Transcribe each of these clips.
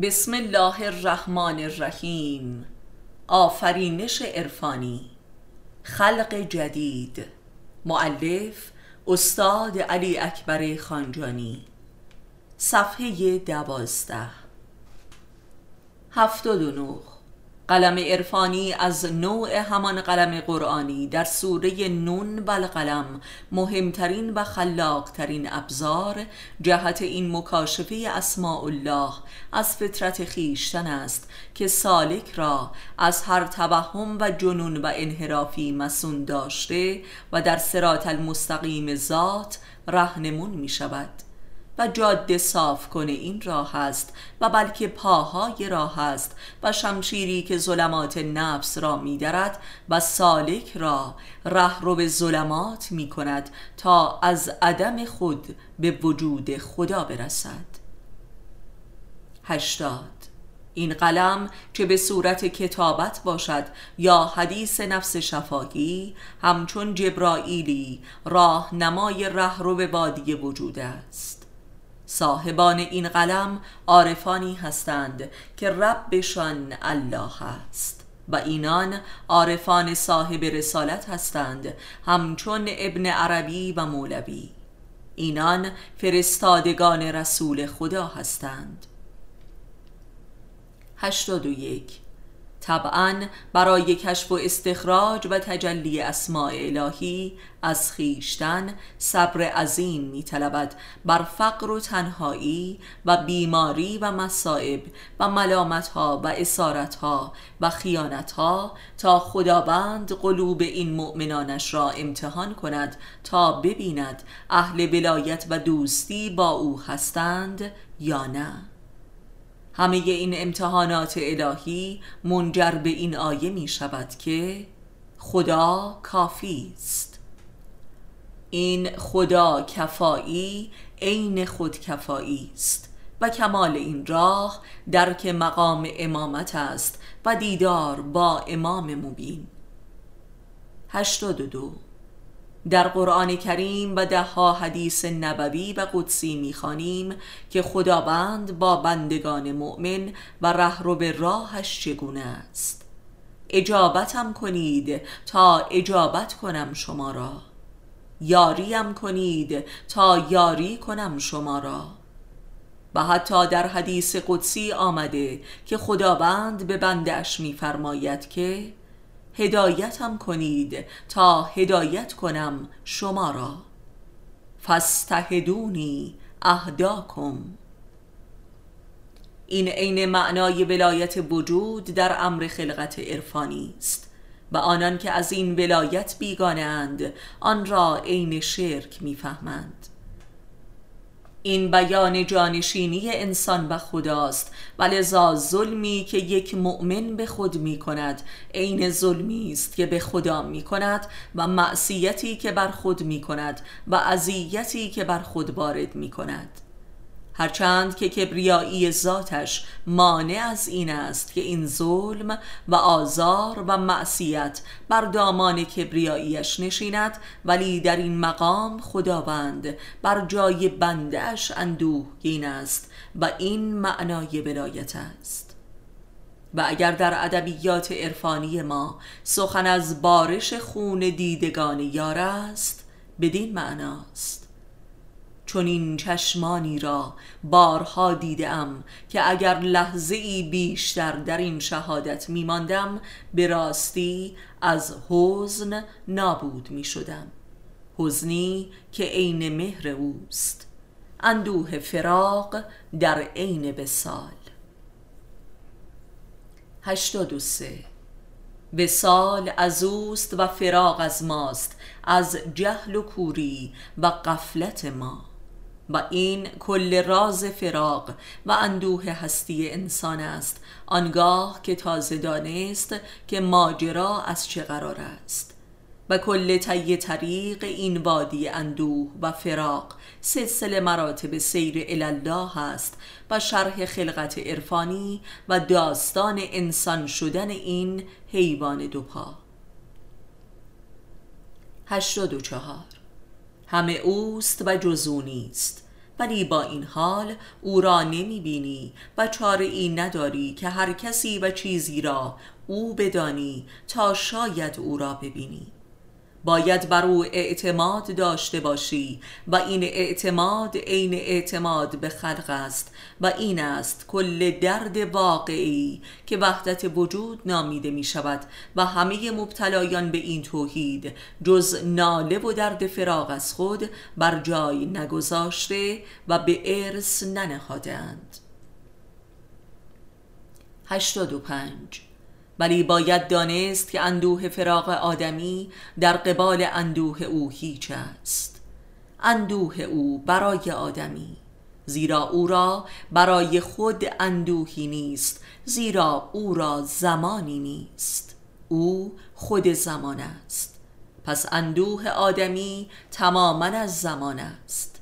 بسم الله الرحمن الرحیم. آفرینش عرفانی. خلق جدید. معلف استاد علی اکبر خانجانی. صفحه دوازده. هفتاد و قلم عرفانی از نوع همان قلم قرآنی در سوره نون بالقلم مهمترین و خلاقترین ابزار جهت این مکاشفه اسماء الله از فطرت خیشتن است که سالک را از هر توهم و جنون و انحرافی مسون داشته و در سرات المستقیم ذات رهنمون می شود و جاده صاف کنه این راه است و بلکه پاهای راه است و شمشیری که ظلمات نفس را میدرد و سالک را ره رو به ظلمات می کند تا از عدم خود به وجود خدا برسد. هشتاد. این قلم چه به صورت کتابت باشد یا حدیث نفس شفاهی همچون جبرائیلی راه نمای ره رو به بادی وجود است. صاحبان این قلم عارفانی هستند که ربشان الله است. و اینان عارفان صاحب رسالت هستند همچون ابن عربی و مولوی. اینان فرستادگان رسول خدا هستند. هشتاد و یک. طبعا برای کشف و استخراج و تجلی اسماع الهی از خیشتن صبر عظیم می طلبد بر فقر و تنهایی و بیماری و مصائب و ملامت ها و اسارت ها و خیانت ها تا خداوند قلوب این مؤمنانش را امتحان کند تا ببیند اهل ولایت و دوستی با او هستند یا نه. همه این امتحانات الهی منجر به این آیه می شود که خدا کافی است. این خدا کفایی عین خود کفایی است و کمال این راه درک مقام امامت است و دیدار با امام مبین. هشتاد و دو در قرآن کریم و دهها حدیث نبوی و قدسی می‌خوانیم که خداوند با بندگان مؤمن و رهرو به راهش چگونه است. اجابتم کنید تا اجابت کنم شما را. یاریم کنید تا یاری کنم شما را. و حتی در حدیث قدسی آمده که خداوند به بندش میفرماید که هدایتم کنید تا هدایت کنم شما را. فستهدونی اهداکم. این عین معنای ولایت وجود در امر خلقت عرفانی است. و آنان که از این ولایت بیگانه اند آن را عین شرک می‌فهمند. این بیان جانشینی انسان و خداست و لذا ظلمی که یک مؤمن به خود می کند عین ظلمی است که به خدا می کند و معصیتی که بر خود می کند و اذیتی که بر خود وارد می کند هرچند که کبریایی ذاتش مانع از این است که این ظلم و آزار و معصیت بر دامان کبریاییش نشیند ولی در این مقام خداوند بر جای بندهش اندوهگین است و این معنای ولایت است. و اگر در ادبیات عرفانی ما سخن از بارش خون دیدگان یار است بدین معناست. چون این چشمانی را بارها دیدم که اگر لحظه ای بیشتر در این شهادت میماندم به راستی از حزن نابود می شدم حزنی که عین مهر اوست. اندوه فراق در عین بسال هشتاد و سه وسال از اوست و فراق از ماست. از جهل و کوری و قفلت ما. و این کل راز فراق و اندوه هستی انسان است آنگاه که تازه دانست که ماجرا از چه قرار است. و کل طی طریق این وادی اندوه و فراق سلسله مراتب سیر الله است و شرح خلقت عرفانی و داستان انسان شدن این حیوان دوپا. هشتاد و چهار. همه اوست و جزو نیست. ولی با این حال او را نمی بینی و چاره ای نداری که هر کسی و چیزی را او بدانی تا شاید او را ببینی. باید بر او اعتماد داشته باشی و این اعتماد عین اعتماد به خلق است و این است کل درد واقعی که وحدت وجود نامیده می شود و همه مبتلایان به این توحید جز ناله و درد فراغ از خود بر جای نگذاشته و به ارث ننهادند 85 ولی باید دانست که اندوه فراغ آدمی در قبال اندوه او هیچ است. اندوه او برای آدمی زیرا او را برای خود اندوهی نیست زیرا او را زمانی نیست. او خود زمان است. پس اندوه آدمی تماما از زمان است.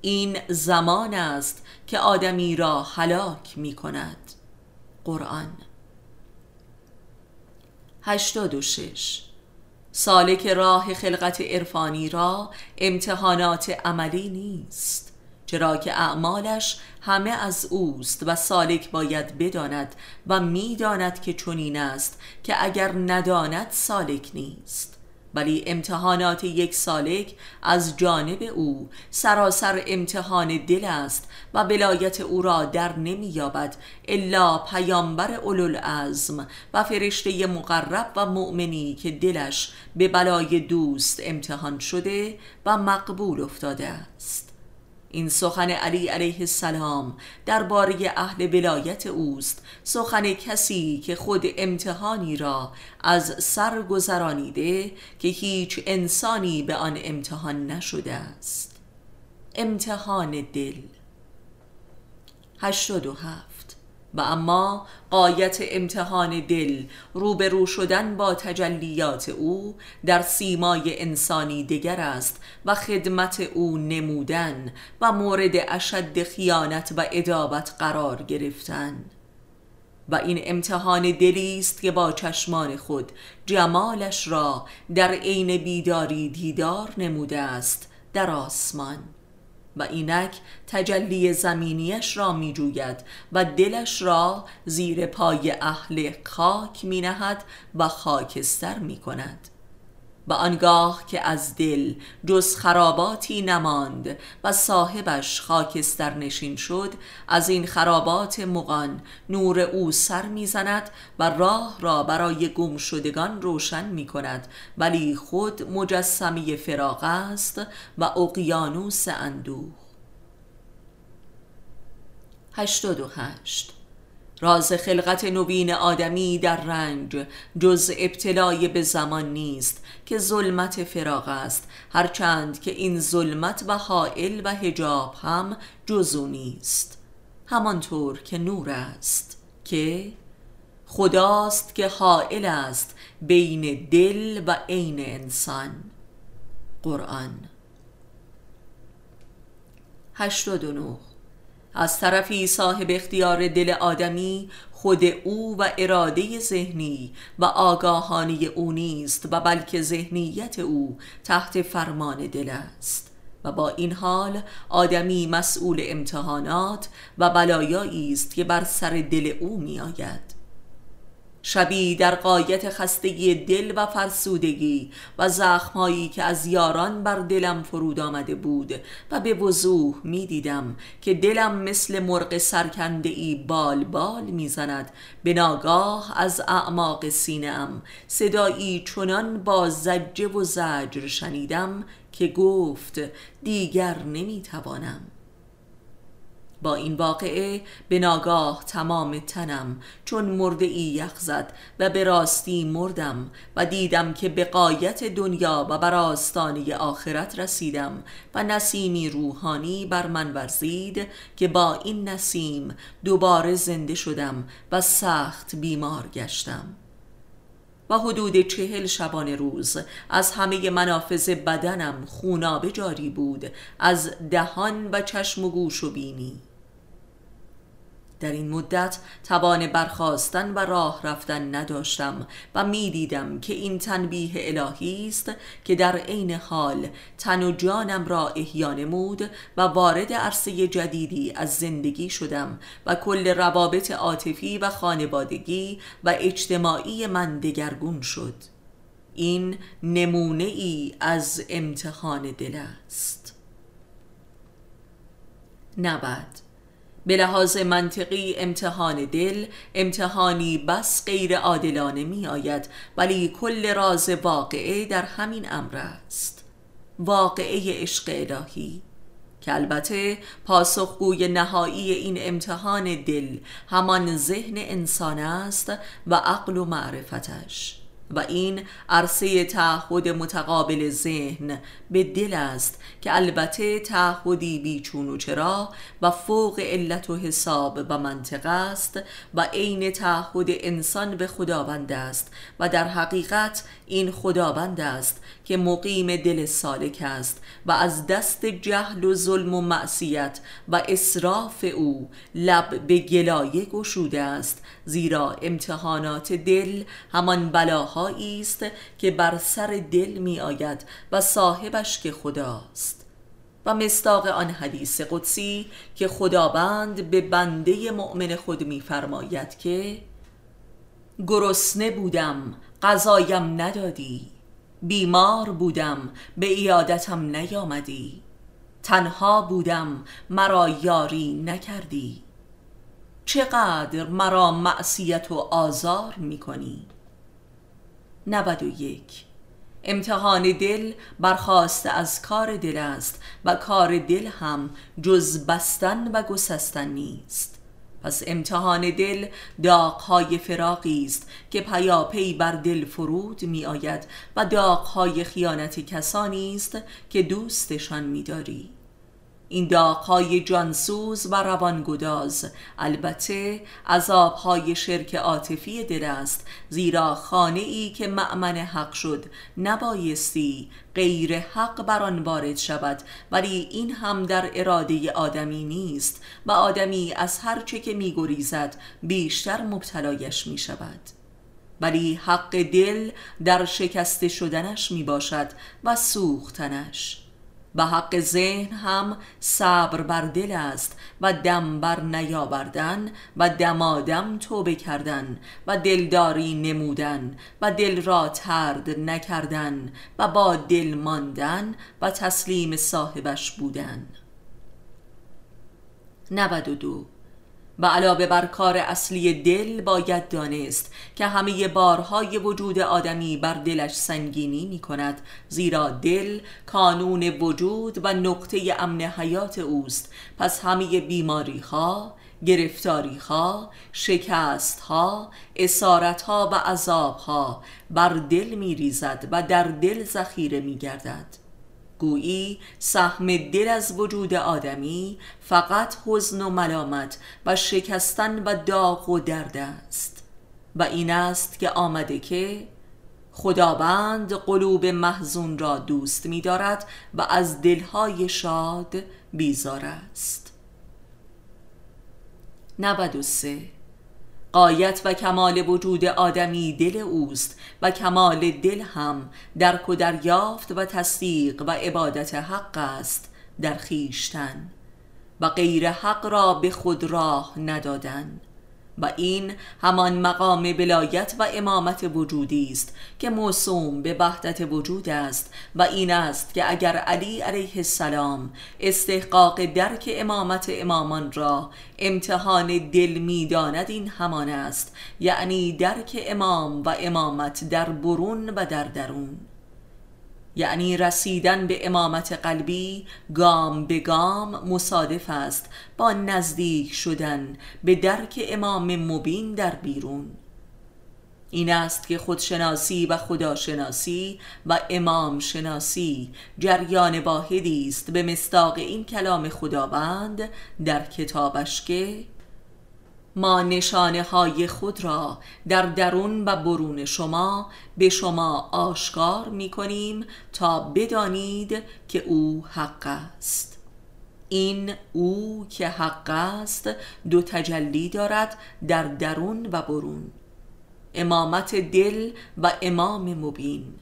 این زمان است که آدمی را هلاک می کند قرآن 86 سالک راه خلقت عرفانی را امتحانات عملی نیست چرا که اعمالش همه از اوست و سالک باید بداند و می‌داند که چنین است که اگر نداند سالک نیست. ولی امتحانات یک سالک از جانب او سراسر امتحان دل است و ولایت او را در نمییابد الا پیامبر اولوالعزم و فرشته مقرب و مؤمنی که دلش به بلای دوست امتحان شده و مقبول افتاده است. این سخن علی علیه السلام درباره اهل ولایت اوست. سخن کسی که خود امتحانی را از سر گذرانیده که هیچ انسانی به آن امتحان نشده است. امتحان دل. 87 و اما قایت امتحان دل روبرو شدن با تجلیات او در سیمای انسانی دیگر است و خدمت او نمودن و مورد اشد خیانت و ادابت قرار گرفتن. و این امتحان دلی است که با چشمان خود جمالش را در عین بیداری دیدار نموده است در آسمان. و اینک تجلی زمینیش را می جوید و دلش را زیر پای اهل خاک می نهد و خاکستر می کند و آنگاه که از دل جز خراباتی نماند و صاحبش خاکستر نشین شد از این خرابات مغان نور او سر می‌زند و راه را برای گم شدگان روشن می کند ولی خود مجسمی فراغ است و اقیانوس اندوه. 88 راز خلقت نوین آدمی در رنج جز ابتلای به زمان نیست که ظلمت فراغ است. هرچند که این ظلمت و حائل و هجاب هم جزو نیست. همانطور که نور است که خداست که حائل است بین دل و عین انسان. قرآن 89 از طرفی صاحب اختیار دل آدمی خود او و اراده ذهنی و آگاهانی او نیست و بلکه ذهنیت او تحت فرمان دل است. و با این حال آدمی مسئول امتحانات و بلایایی است که بر سر دل او می آید شبی در قایت خستگی دل و فرسودگی و زخمهایی که از یاران بر دلم فرود آمده بود و به وضوح می دیدم که دلم مثل مرغ سرکنده ای بال بال می زند. به ناگاه از اعماق سینم صدایی چنان با زجه و زجر شنیدم که گفت دیگر نمی توانم. با این واقعه به ناگاه تمام تنم چون مرده ای یخ زد و به راستی مردم و دیدم که به قایت دنیا و بر آستانه آخرت رسیدم و نسیمی روحانی بر من ورزید که با این نسیم دوباره زنده شدم و سخت بیمار گشتم. و حدود چهل شبانه روز. از همه منافذ بدنم خونابه جاری بود. از دهان و چشم و گوش و بینی. در این مدت توان برخواستن و راه رفتن نداشتم و می‌دیدم که این تنبیه الهی است که در عین حال تن و جانم را احیا نمود و وارد عرصه جدیدی از زندگی شدم و کل روابط عاطفی و خانوادگی و اجتماعی من دگرگون شد. این نمونه ای از امتحان دل است. نبد به لحاظ منطقی امتحان دل امتحانی بس غیر عادلانه می آید ولی کل راز واقعه در همین امر است. واقعه عشق الهی. که البته پاسخگوی نهایی این امتحان دل همان ذهن انسان است و عقل و معرفتش. و این عرصه تعهد متقابل ذهن به دل است که البته تعهدی بیچون و چرا و فوق علت و حساب و منطق است و عین تعهد انسان به خداوند است و در حقیقت این خداوند است که مقیم دل سالک است و از دست جهل و ظلم و معصیت و اصراف او لب به گلایه گشوده است زیرا امتحانات دل همان بلاهایی است که بر سر دل می آید و صاحبش که خداست. و مستاق آن حدیث قدسی که خداوند به بنده مؤمن خود میفرماید که گرسنه بودم غذایم ندادی بیمار بودم به ایادتم نیامدی تنها بودم مرا یاری نکردی چقدر مرا معصیت و آزار می‌کنی؟ نود و یک امتحان دل برخواست از کار دل است و کار دل هم جز بستن و گسستن نیست پس امتحان دل داغهای فراقی است که پیاپی بر دل فرود می آید و داغهای خیانت کسانی است که دوستشان می داری. این داغهای جانسوز و روانگداز. البته عذابهای شرک عاطفی دل است زیرا خانه ای که معمن حق شد نبایستی غیر حق بر آن وارد شود. ولی این هم در اراده آدمی نیست و آدمی از هر چه که میگریزد بیشتر مبتلایش می شود ولی حق دل در شکسته شدنش می باشد و سوختنش. و حق ذهن هم صبر بر دل است و دم بر نیاوردن و دمادم توبه کردن و دلداری نمودن و دل را ترد نکردن و با دل ماندن و تسلیم صاحبش بودن. 92 و علاوه بر کار اصلی دل باید دانست که همه بارهای وجود آدمی بر دلش سنگینی می کند زیرا دل کانون وجود و نقطه امن حیات اوست. پس همه بیماری ها گرفتاری ها شکست ها اسارت ها و عذاب ها بر دل می ریزد و در دل ذخیره می گردد. گویی سهم دل از وجود آدمی فقط حزن و ملامت و شکستن و داغ و درد است. و این است که آمده که خداوند قلوب محزون را دوست می دارد و از دلهای شاد بیزار است. 93 قایت و کمال وجود آدمی دل اوست و کمال دل هم درک و دریافت و تصدیق و عبادت حق است در خیشتن و غیر حق را به خود راه ندادن. و این همان مقام بلایت و امامت وجودی است که موسوم به وحدت وجود است و این است که اگر علی علیه السلام استحقاق درک امامت امامان را امتحان دل می‌داند این همان است. یعنی درک امام و امامت در برون و در درون. یعنی رسیدن به امامت قلبی گام به گام مصادف است با نزدیک شدن به درک امام مبین در بیرون. این است که خودشناسی و خداشناسی و امام شناسی جریان واحدی است به مستاق این کلام خداوند در کتابش که ما نشانه های خود را در درون و برون شما به شما آشکار می کنیم تا بدانید که او حق است. این او که حق است دو تجلی دارد در درون و برون. امامت دل و امام مبین.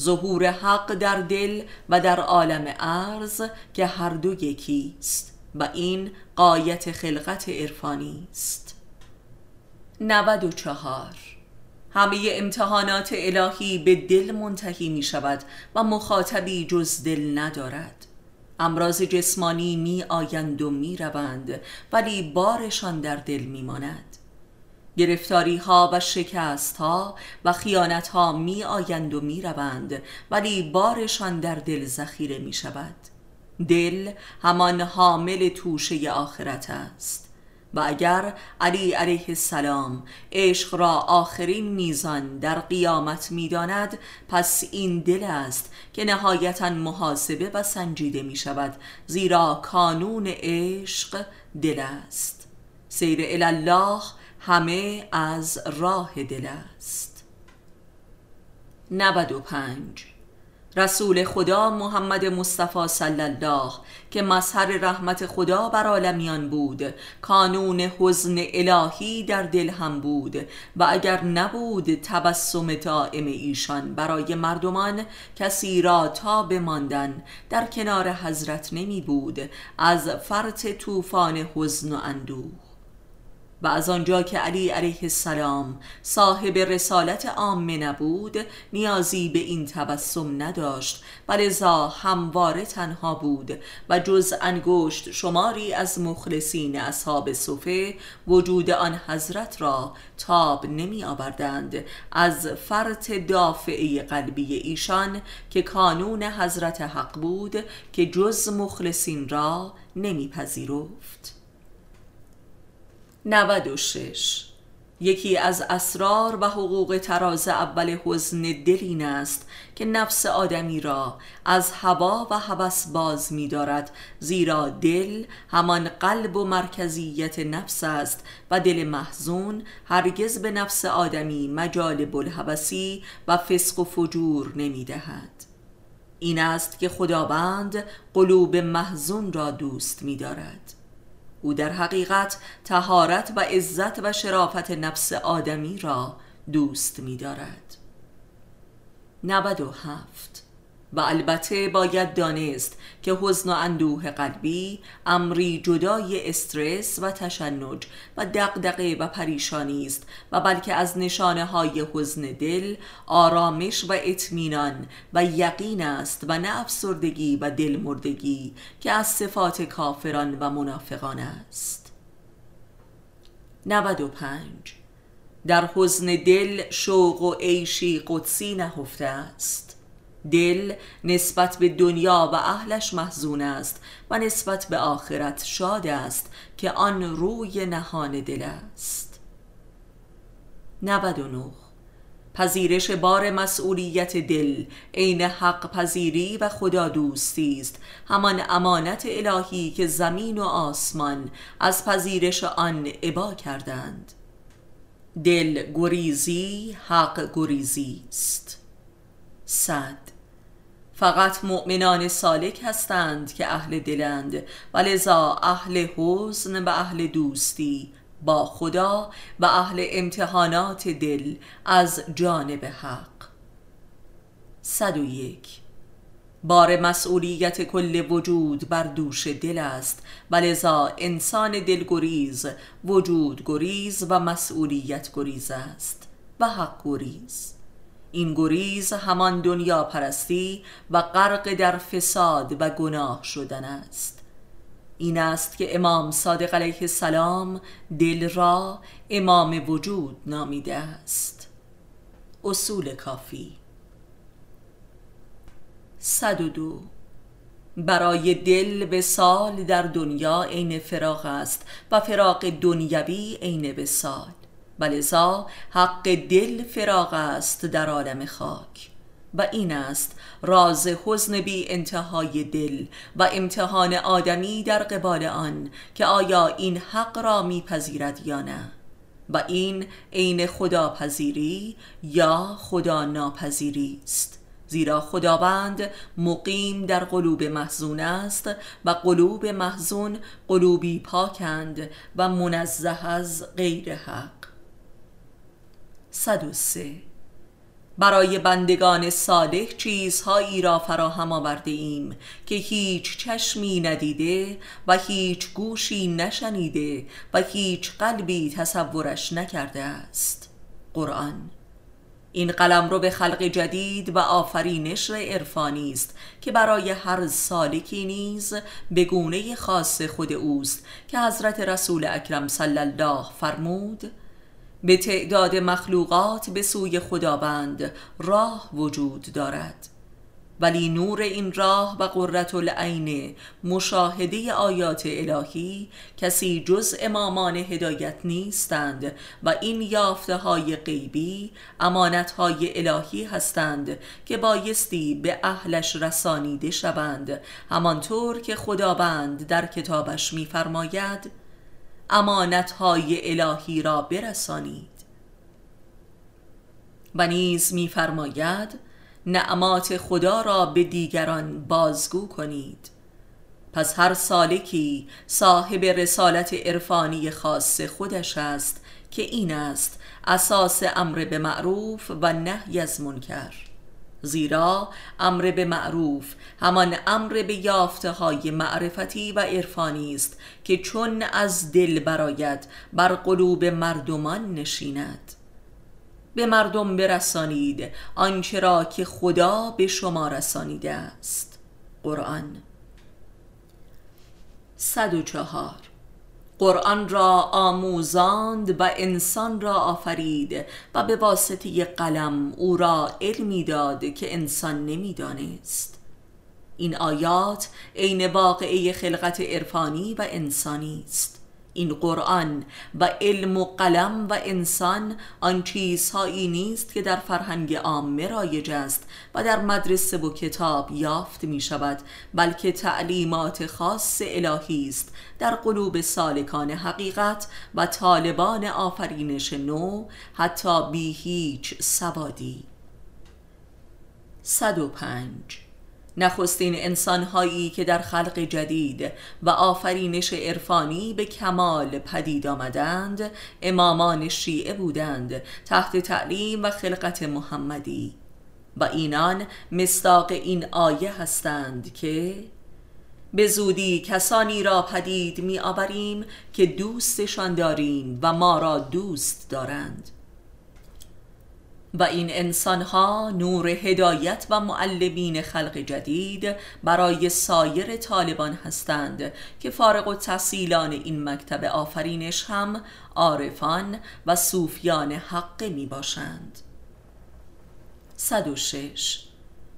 ظهور حق در دل و در عالم عرض که هر دو یکیست و این قایت خلقت عرفانی است. 94 همه امتحانات الهی به دل منتهی می شود و مخاطبی جز دل ندارد. امراض جسمانی می آیند و می روند ولی بارشان در دل می ماند. گرفتاری ها و شکست ها و خیانت ها می آیند و می روند ولی بارشان در دل ذخیره می شود. دل همان حامل توشه آخرت است. و اگر علی علیه السلام عشق را آخرین میزان در قیامت می‌داند پس این دل است که نهایتا محاسبه و سنجیده می شود زیرا کانون عشق دل است. سیر الله همه از راه دل است. 95 رسول خدا محمد مصطفی صلی الله که مظهر رحمت خدا بر عالمیان بود. کانون حزن الهی در دل هم بود. و اگر نبود تبسم دائم ایشان برای مردمان کسی را تا بماندن در کنار حضرت نمی بود. از فرط طوفان حزن و اندوه. و از آنجا که علی علیه السلام صاحب رسالت عامه نبود نیازی به این تبسم نداشت و لذا همواره تنها بود و جز انگشت شماری از مخلصین اصحاب صفه وجود آن حضرت را تاب نمی آوردند از فرط دافعه قلبی ایشان که کانون حضرت حق بود که جز مخلصین را نمیپذیرفت 96 یکی از اسرار و حقوق تراز اول حزن دل این است که نفس آدمی را از هوا و هوس باز می دارد زیرا دل همان قلب و مرکزیت نفس است و دل محزون هرگز به نفس آدمی مجال بلحوثی و فسق و فجور نمی دهد این است که خداوند قلوب محزون را دوست می دارد او در حقیقت تهارت و عزت و شرافت نفس آدمی را دوست می دارد 97 و البته باید دانست که حزن و اندوه قلبی امری جدای استرس و تشنج و دقدقه و پریشانی است و بلکه از نشانه های حزن دل آرامش و اطمینان و یقین است و نه افسردگی و دلمردگی که از صفات کافران و منافقان است. 95 در حزن دل شوق و عیشی قدسی نهفته است. دل نسبت به دنیا و اهلش محزون است و نسبت به آخرت شاد است که آن روی نهان دل است. 99 پذیرش بار مسئولیت دل عین حق پذیری و خدا دوستی است. همان امانت الهی که زمین و آسمان از پذیرش آن عبا کردند. دل گریزی حق گریزی است. صد. فقط مؤمنان سالک هستند که اهل دلند و لذا اهل حزن و اهل دوستی با خدا و اهل امتحانات دل از جانب حق. 101 بار مسئولیت کل وجود بر دوش دل است و لذا انسان دلگریز وجود گریز و مسئولیت گریز است و حق گریز. این گریز همان دنیا پرستی و غرق در فساد و گناه شدن است. این است که امام صادق علیه السلام دل را امام وجود نامیده است. اصول کافی. 102 برای دل به سال در دنیا عین فراغ است و فراغ دنیوی عین سال ولذا حق دل فراغ است در عالم خاک. و این است راز حزن بی انتهای دل و امتحان آدمی در قبال آن که آیا این حق را میپذیرد یا نه. و این عین خداپذیری یا خدا ناپذیری است. زیرا خداوند مقیم در قلوب محزون است و قلوب محزون قلوبی پاکند و منزه از غیر حق. 103 برای بندگان صالح چیزهایی را فراهم آورده ایم که هیچ چشمی ندیده و هیچ گوشی نشنیده و هیچ قلبی تصورش نکرده است. قرآن این قلم رو به خلق جدید و آفرینش عرفانی است که برای هر سالکی نیز به گونه خاص خود اوست که حضرت رسول اکرم صلی الله فرمود به تعداد مخلوقات به سوی خداوند راه وجود دارد. ولی نور این راه و قررت العین مشاهده آیات الهی کسی جز امامان هدایت نیستند و این یافته های غیبی امانت های الهی هستند که بایستی به اهلش رسانیده شوند. همانطور که خداوند در کتابش میفرماید امانت های الهی را برسانید. و نیز میفرماید نعمات خدا را به دیگران بازگو کنید. پس هر سالکی صاحب رسالت عرفانی خاص خودش است که این است اساس امر به معروف و نهی از منکر. زیرا امر به معروف همان امر به یافته های معرفتی و عرفانی است که چون از دل براید بر قلوب مردمان نشیند. به مردم برسانید آنچه را که خدا به شما رسانیده است. قرآن. 104 قرآن را آموزاند و انسان را آفرید و به واسطه قلم او را علمی داد که انسان نمی‌دانست. این آیات عین واقعه خلقت عرفانی و انسانی است. این قرآن و علم و قلم و انسان آن چیزهایی نیست که در فرهنگ عامه رایج است و در مدرسه و کتاب یافت می شود بلکه تعلیمات خاص الهی است. در قلوب سالکان حقیقت و طالبان آفرینش نو حتی بی هیچ سوادی. 105 نخستین انسانهایی که در خلق جدید و آفرینش عرفانی به کمال پدید آمدند امامان شیعه بودند تحت تعلیم و خلقت محمدی. و اینان مستاق این آیه هستند که به زودی کسانی را پدید می آوریم که دوستشان داریم و ما را دوست دارند. و این انسانها نور هدایت و معلمین خلق جدید برای سایر طالبان هستند که فارغ و تحصیلان این مکتب آفرینش هم عارفان و صوفیان حق می باشند. 106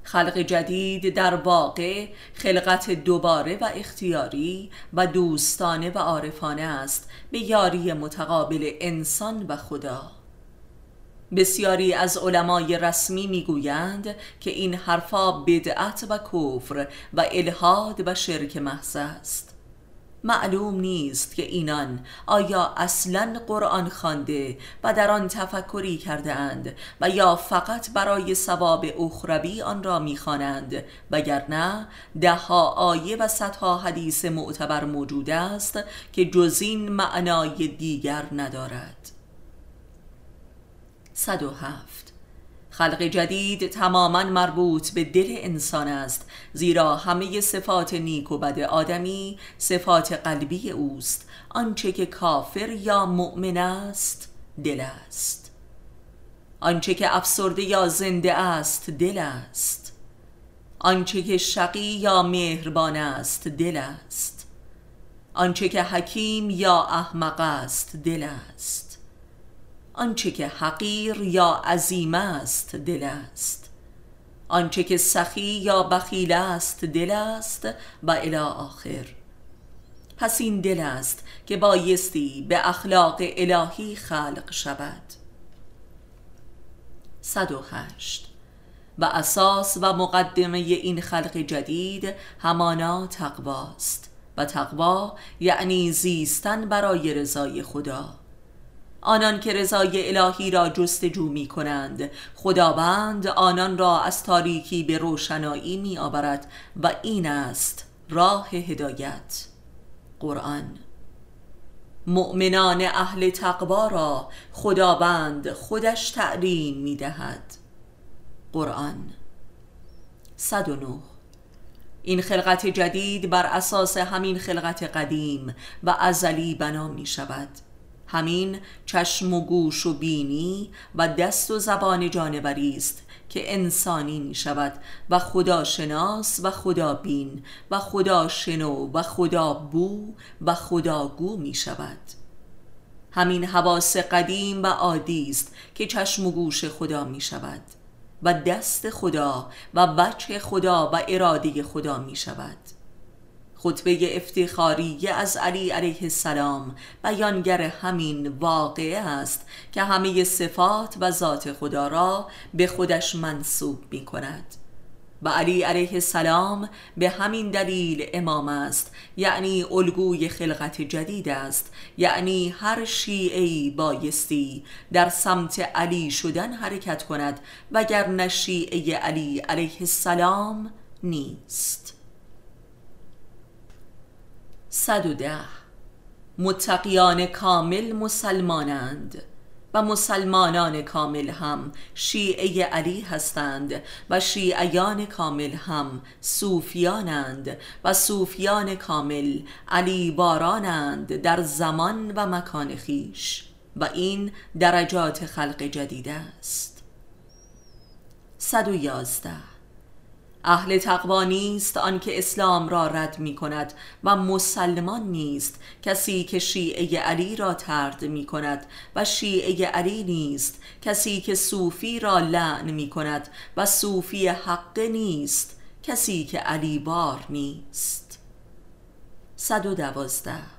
خلق جدید در واقع خلقت دوباره و اختیاری و دوستانه و عارفانه است به یاری متقابل انسان و خدا. بسیاری از علمای رسمی می‌گویند که این حرفا بدعت و کفر و الهاد و شرک محض است. معلوم نیست که اینان آیا اصلا قرآن خوانده و در آن تفکری کرده اند و یا فقط برای ثواب اخروی آن را می‌خوانند وگرنه دهها آیه و صدها حدیث معتبر موجود است که جزین معنای دیگر ندارد. 107 خلق جدید تماما مربوط به دل انسان است زیرا همه صفات نیک و بد آدمی صفات قلبی اوست. آنچه که کافر یا مؤمن است دل است. آنچه که افسرده یا زنده است دل است. آنچه که شقی یا مهربان است دل است. آنچه که حکیم یا احمق است دل است. آنچه که حقیر یا عظیم است دل است. آنچه که سخی یا بخیل است دل است و الی آخر. پس این دل است که بایستی به اخلاق الهی خلق شود. 108 و اساس و مقدمه این خلق جدید همانا تقواست و تقوا یعنی زیستن برای رضای خدا. آنان که رضای الهی را جستجو می کنند خداوند آنان را از تاریکی به روشنایی می آورد و این است راه هدایت. قرآن مؤمنان اهل تقوا را خداوند خودش تعلیم می دهد قرآن 109 این خلقت جدید بر اساس همین خلقت قدیم و ازلی بنا می شود همین چشم و گوش و بینی و دست و زبان جانوری است که انسانی می شود و خدا شناس و خدا بین و خدا شنو و خدا بو و خدا گو می شود همین حواس قدیم و عادی است که چشم و گوش خدا می شود و دست خدا و بچه خدا و اراده خدا می شود خطبه افتخاری از علی علیه السلام. بیانگر همین واقعه است که همه صفات و ذات خدا را به خودش منصوب می کند و علی علیه السلام به همین دلیل امام است یعنی الگوی خلقت جدید است یعنی هر شیعی بایستی در سمت علی شدن حرکت کند وگر شیعه علی علیه السلام نیست. 110 متقیان کامل مسلمانند و مسلمانان کامل هم شیعه علی هستند و شیعیان کامل هم صوفیانند و صوفیان کامل علی بارانند در زمان و مکان خیش و این درجات خلق جدید است. 111 اهل تقوا نیست آنکه اسلام را رد می کند و مسلمان نیست کسی که شیعه علی را ترد می کند و شیعه علی نیست کسی که صوفی را لعن می کند و صوفی حق نیست کسی که علی بار نیست. 112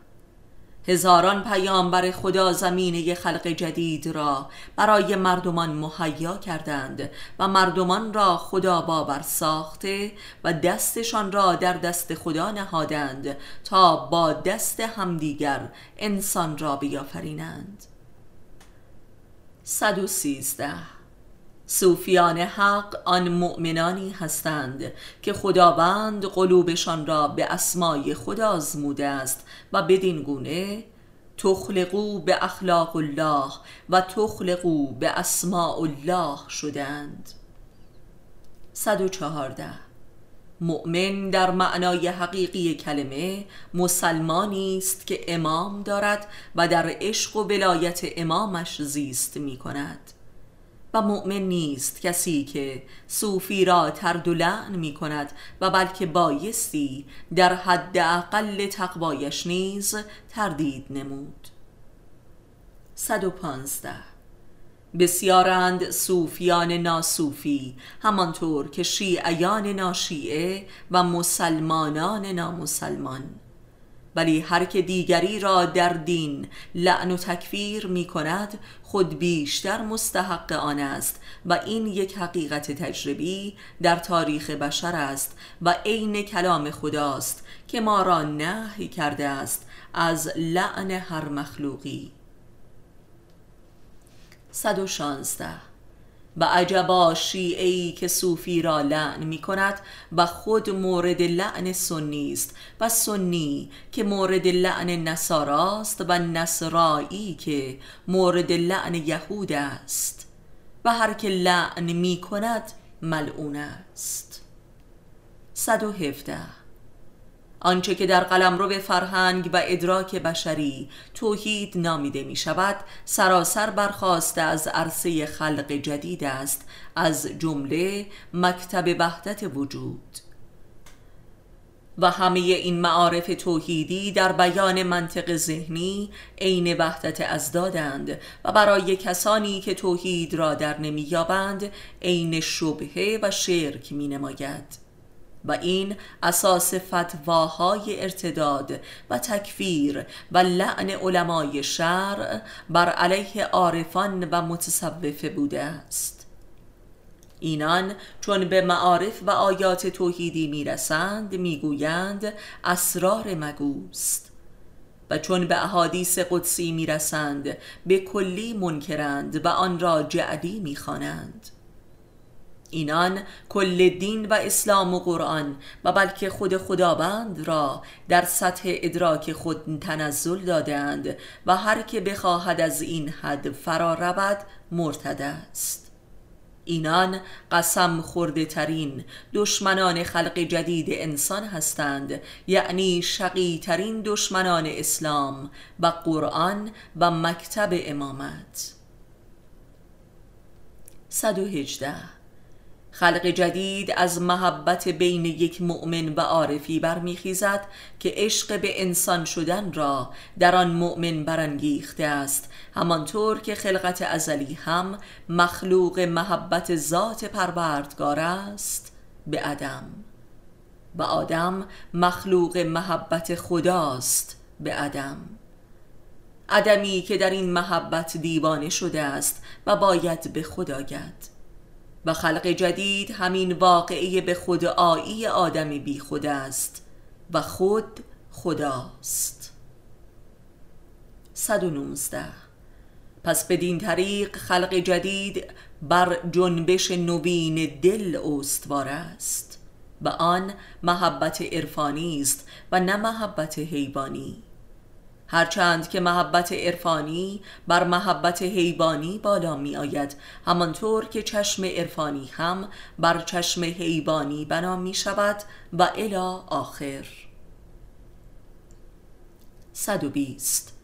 هزاران پیامبر خدا زمینه خلق جدید را برای مردمان مهیا کردند و مردمان را خدا باور ساخته و دستشان را در دست خدا نهادند تا با دست همدیگر انسان را بیافرینند. 113 صوفیان حق آن مؤمنانی هستند که خداوند قلوبشان را به اسمای خدا آزموده است و بدین گونه تخلقو به اخلاق الله و تخلقو به اسماء الله شدند. 114 مؤمن در معنای حقیقی کلمه مسلمانی است که امام دارد و در عشق و ولایت امامش زیست می کند مؤمن نیست کسی که صوفی را ترد و لعن می کند و بلکه بایستی در حد اقل تقوایش نیز تردید نمود. 115 بسیارند صوفیان ناسوفی همانطور که شیعیان ناشیعه و مسلمانان نامسلمان. ولی هر که دیگری را در دین لعن و تکفیر می کند خود بیشتر مستحق آن است و این یک حقیقت تجربی در تاریخ بشر است و عین کلام خداست که ما را نهی کرده است از لعن هر مخلوقی. 116 و عجبا شیعی که صوفی را لعن می کند و خود مورد لعن سنی است. و سنی که مورد لعن نصاراست و نصرایی که مورد لعن یهود است. و هر که لعن می کند ملعون است. 117 آنچه که در قلم رو به فرهنگ و ادراک بشری توحید نامیده می شود سراسر برخواسته از عرصه خلق جدید است از جمله مکتب وحدت وجود. و همه این معارف توحیدی در بیان منطق ذهنی عین وحدت ازدادند و برای کسانی که توحید را در نمییابند عین شبهه و شرک می نماید و این اساس فتواهای ارتداد و تکفیر و لعن علمای شرع بر علیه عارفان و متصوفه بوده است. اینان چون به معارف و آیات توحیدی می‌رسند می‌گویند اسرار مگوست و چون به احادیث قدسی می‌رسند به کلی منکرند و آن را جعلی می‌خوانند. اینان کل دین و اسلام و قرآن و بلکه خود خداوند را در سطح ادراک خود تنزل دادند و هر که بخواهد از این حد فرا رود مرتد است. اینان قسم خورده ترین دشمنان خلق جدید انسان هستند یعنی شقی ترین دشمنان اسلام و قرآن و مکتب امامت. 118 خلق جدید از محبت بین یک مؤمن و عارفی برمیخیزد که عشق به انسان شدن را در آن مؤمن برانگیخته است. همانطور که خلقت ازلی هم مخلوق محبت ذات پروردگار است به عدم. و آدم مخلوق محبت خداست به عدم. عدمی که در این محبت دیوانه شده است و باید به خدا گد. و خلق جدید همین واقعه به خود آیی آدم بی خود است و خود خداست. 119 پس بدین طریق خلق جدید بر جنبش نوین دل استوار است و آن محبت عرفانی است و نه محبت حیوانی. هرچند که محبت عرفانی بر محبت حیوانی بالا می آید همانطور که چشم عرفانی هم بر چشم حیوانی بنا می شود و الا آخر. 120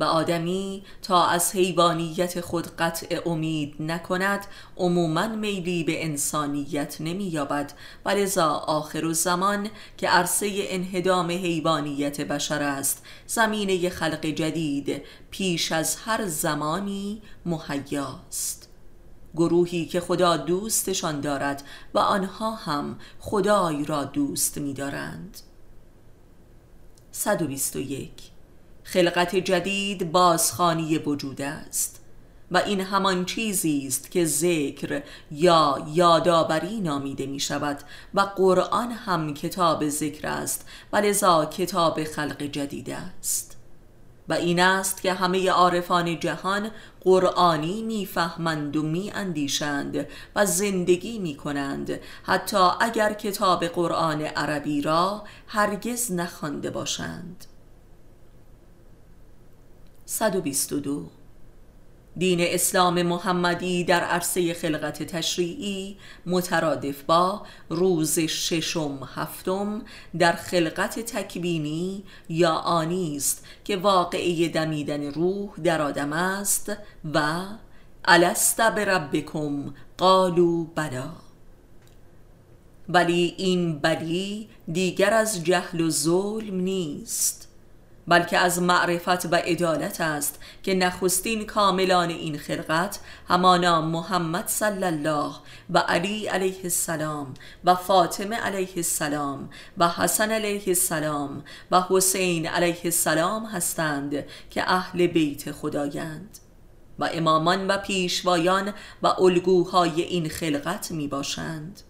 و آدمی تا از حیوانیت خود قطع امید نکند عموما میلی به انسانیت نمییابد. و لذا آخر و زمان که عرصه انهدام حیوانیت بشر است زمینه خلق جدید پیش از هر زمانی مهیاست. گروهی که خدا دوستشان دارد و آنها هم خدای را دوست می‌دارند. 121 خلقت جدید بازخانی وجود است. و این همان چیزی است که ذکر یا یادآوری نامیده می شود و قرآن هم کتاب ذکر است و لذا کتاب خلق جدید است. و این است که همه عارفان جهان قرآنی می‌فهمند و میاندیشند و زندگی می کنند حتی اگر کتاب قرآن عربی را هرگز نخوانده باشند. 122 دین اسلام محمدی در عرصه خلقت تشریعی مترادف با روز ششم هفتم در خلقت تکوینی یا آنی است که واقعی دمیدن روح در آدم است و الست بربکم قالو بلا ولی این بلی دیگر از جهل و ظلم نیست. بلکه از معرفت و عدالت است که نخستین کاملان این خلقت همانا محمد صلی الله و علی علیه السلام و فاطمه علیه السلام و حسن علیه السلام و حسین علیه السلام هستند که اهل بیت خدایند. و امامان و پیشوایان و الگوهای این خلقت می باشند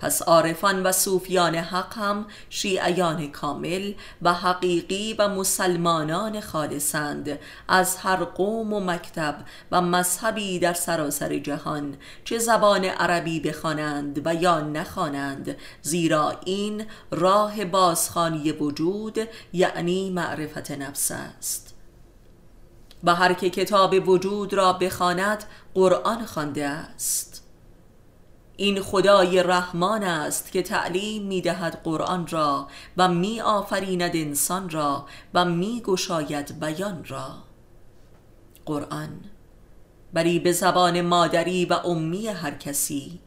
پس عارفان و صوفیان حق هم شیعیان کامل و حقیقی و مسلمانان خالصند از هر قوم و مکتب و مذهبی در سراسر جهان چه زبان عربی بخوانند و یا نخوانند زیرا این راه بازخانی وجود یعنی معرفت نفس است. و هر که کتاب وجود را بخواند قرآن خوانده است. این خدای رحمان است که تعلیم می دهد قرآن را و می آفریند انسان را و می گشاید بیان را. قرآن بری به زبان مادری و امی هر کسی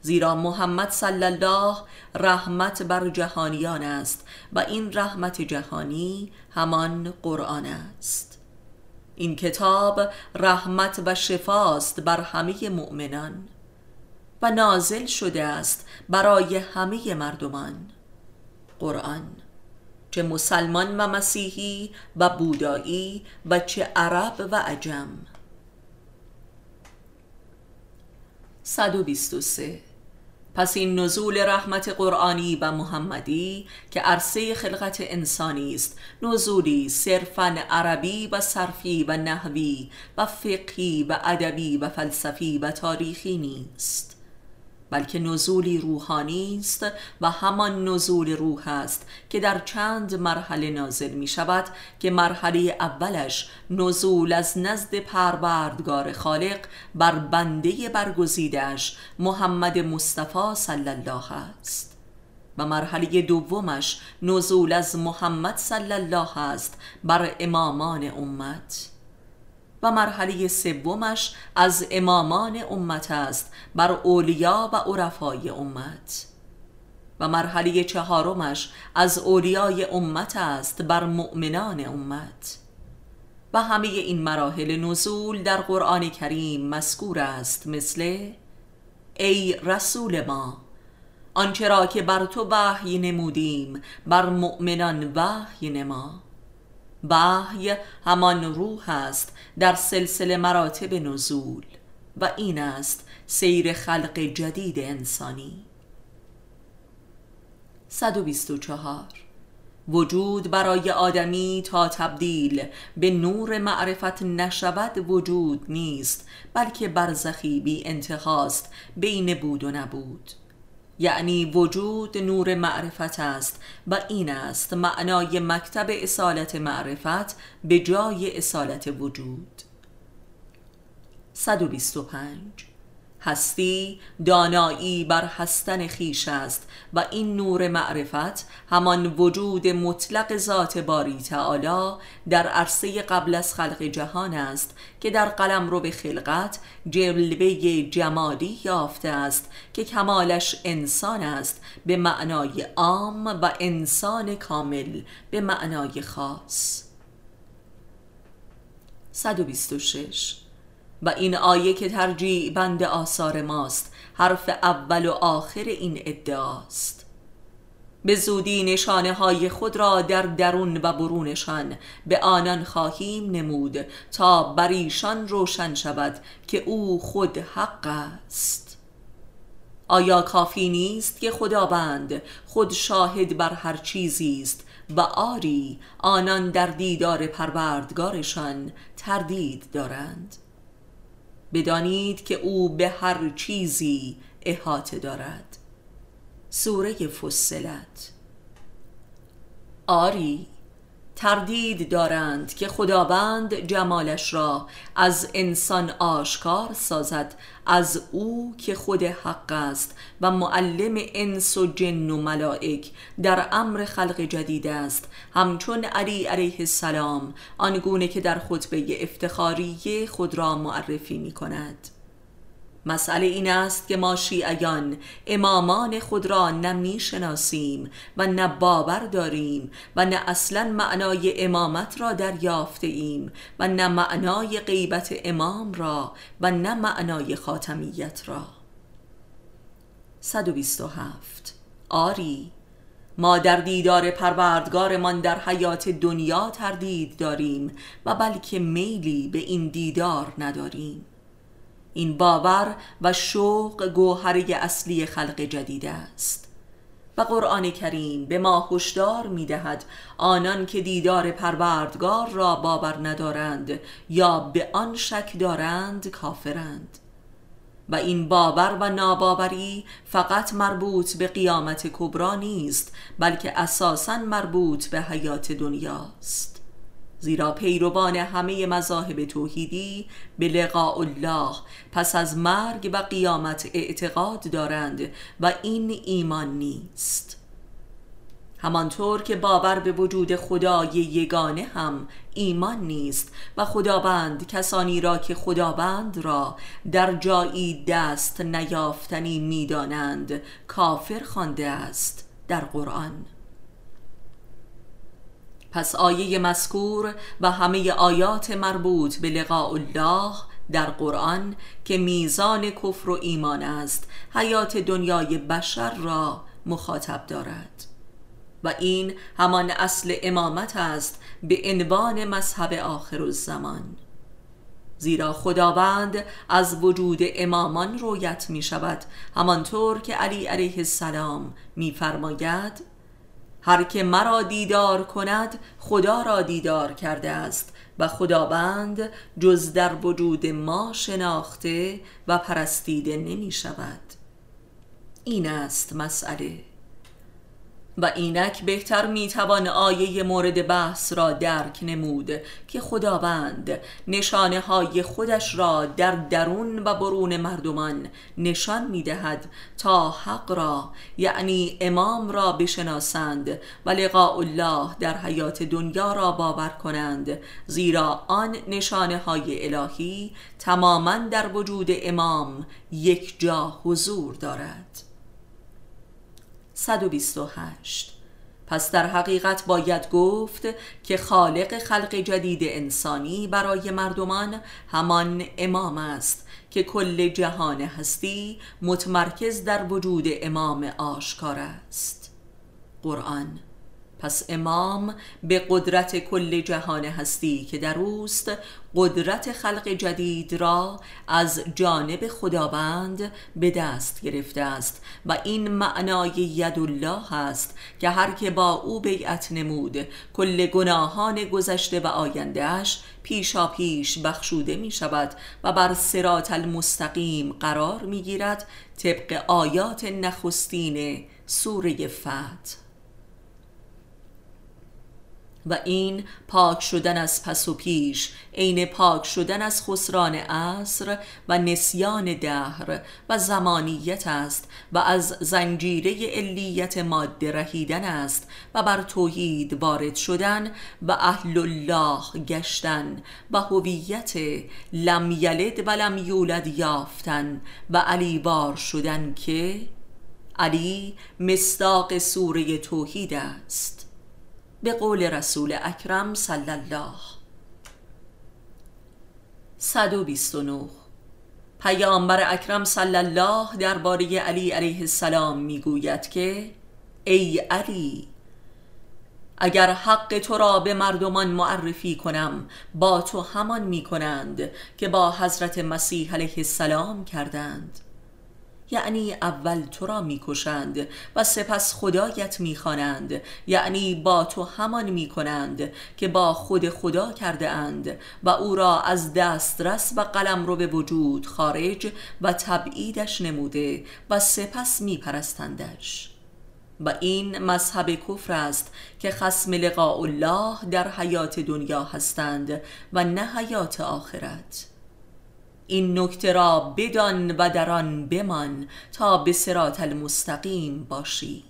زیرا محمد صلی الله رحمت بر جهانیان است و این رحمت جهانی همان قرآن است. این کتاب رحمت و شفاست بر همه مؤمنان. و نازل شده است برای همه مردمان. قرآن چه مسلمان و مسیحی و بودایی و چه عرب و عجم. 123 پس این نزول رحمت قرآنی و محمدی که عرصه خلقت انسانی است نزولی صرفا عربی و صرفی و نحوی و فقهی و ادبی و فلسفی و تاریخی نیست. بلکه نزولی روحانی است و همان نزول روح است که در چند مرحله نازل می شود که مرحله اولش نزول از نزد پروردگار خالق بر بنده برگزیدش محمد مصطفی صلی الله است. و مرحله دومش نزول از محمد صلی الله است بر امامان امت. و مرحله سومش از امامان امت است بر اولیا و عرفای امت. و مرحله چهارمش از اولیای امت است بر مؤمنان امت. و همه این مراحل نزول در قرآن کریم مذکور است مثل ای رسول ما آنچه را که بر تو وحی نمودیم بر مؤمنان وحی نما. وحی همان روح است در سلسله مراتب نزول و این است سیر خلق جدید انسانی. 124 وجود برای آدمی تا تبدیل به نور معرفت نشود وجود نیست بلکه برزخی بی انتخاست بین بود و نبود. یعنی وجود نور معرفت است و این است معنای مکتب اصالت معرفت به جای اصالت وجود. 125 هستی دانایی بر هستن خیش است و این نور معرفت همان وجود مطلق ذات باری تعالی در عرصه قبل از خلق جهان است که در قلم رو به خلقت جلوه جمالی یافته است که کمالش انسان است به معنای عام و انسان کامل به معنای خاص. 126 و این آیه که ترجیع بند آثار ماست حرف اول و آخر این ادعاست. به زودی نشانه های خود را در درون و برونشان به آنان خواهیم نمود تا بر ایشان روشن شود که او خود حق است. آیا کافی نیست که خداوند خود شاهد بر هر چیزی است و آری آنان در دیدار پروردگارشان تردید دارند؟ بدانید که او به هر چیزی احاطه دارد. سوره فصلت. آری؟ تردید دارند که خداوند جمالش را از انسان آشکار سازد از او که خود حق است و معلم انس و جن و ملائک در امر خلق جدید است. همچون علی علیه السلام آنگونه که در خطبه افتخاری خود را معرفی می کند مسئله این است که ما شیعیان امامان خود را نه و نه باور داریم و نه اصلا معنای امامت را دریافته ایم و نه معنای غیبت امام را و نه معنای خاتمیت را. 127 آری ما در دیدار پروردگارمان در حیات دنیا تردید داریم و بلکه میلی به این دیدار نداریم. این باور و شوق گوهره اصلی خلق جدید است. و قرآن کریم به ما هشدار می دهد آنان که دیدار پروردگار را باور ندارند یا به آن شک دارند کافرند. و این باور و ناباوری فقط مربوط به قیامت کبرا نیست بلکه اساسا مربوط به حیات دنیاست زیرا پیروان همه مذاهب توحیدی به لقاء الله پس از مرگ و قیامت اعتقاد دارند و این ایمان نیست. همانطور که باور به وجود خدای یگانه هم ایمان نیست و خداوند کسانی را که خداوند را در جایی دست نیافتنی می‌دانند کافر خوانده است در قرآن. پس آیه مذکور و همه آیات مربوط به لقاء الله در قرآن که میزان کفر و ایمان است حیات دنیای بشر را مخاطب دارد. و این همان اصل امامت است به عنوان مذهب آخر الزمان. زیرا خداوند از وجود امامان رویت می شود همانطور که علی علیه السلام میفرماید هر که مرا دیدار کند خدا را دیدار کرده است. و خداوند جز در وجود ما شناخته و پرستیده نمی شود. این است مسئله. و اینک بهتر می‌توان آیه مورد بحث را درک نمود که خداوند نشانه های خودش را در درون و برون مردمان نشان می‌دهد تا حق را یعنی امام را بشناسند و لقاء الله در حیات دنیا را باور کنند زیرا آن نشانه های الهی تماما در وجود امام یک جا حضور دارد. 128 پس در حقیقت باید گفت که خالق خلق جدید انسانی برای مردمان همان امام است که کل جهان هستی متمرکز در وجود امام آشکار است. قرآن پس امام به قدرت کل جهان هستی که در اوست قدرت خلق جدید را از جانب خداوند به دست گرفته است و این معنای ید الله است که هر که با او بیعت نمود کل گناهان گذشته و آیندهش پیشا پیش بخشوده می شود و بر سرات المستقیم قرار می گیرد طبق آیات نخستین سوره فتح و این پاک شدن از پس و پیش عین پاک شدن از خسران عصر و نسیان دهر و زمانیت است و از زنجیره علیت ماده رهیدن است و بر توحید وارد شدن و اهل الله گشتن و هویت لم یلد و لم یولد یافتن و علی بار شدن که علی مستاق سوره توحید است. به قول رسول اکرم صلی الله. 129 پیامبر اکرم صلی الله درباره علی علیه السلام می‌گوید که ای علی اگر حق تو را به مردمان معرفی کنم با تو همان می کنند که با حضرت مسیح علیه السلام کردند. یعنی اول تو را می‌کشند و سپس خدایت می‌خوانند. یعنی با تو همان می‌کنند که با خود خدا کرده اند و او را از دسترس و قلم رو به وجود خارج و تبعیدش نموده و سپس میپرستندش. و این مذهب کفر است که خسم لقاء الله در حیات دنیا هستند و نه حیات آخرت. این نکته را بدان و در آن بمان تا به سرات المستقیم باشی.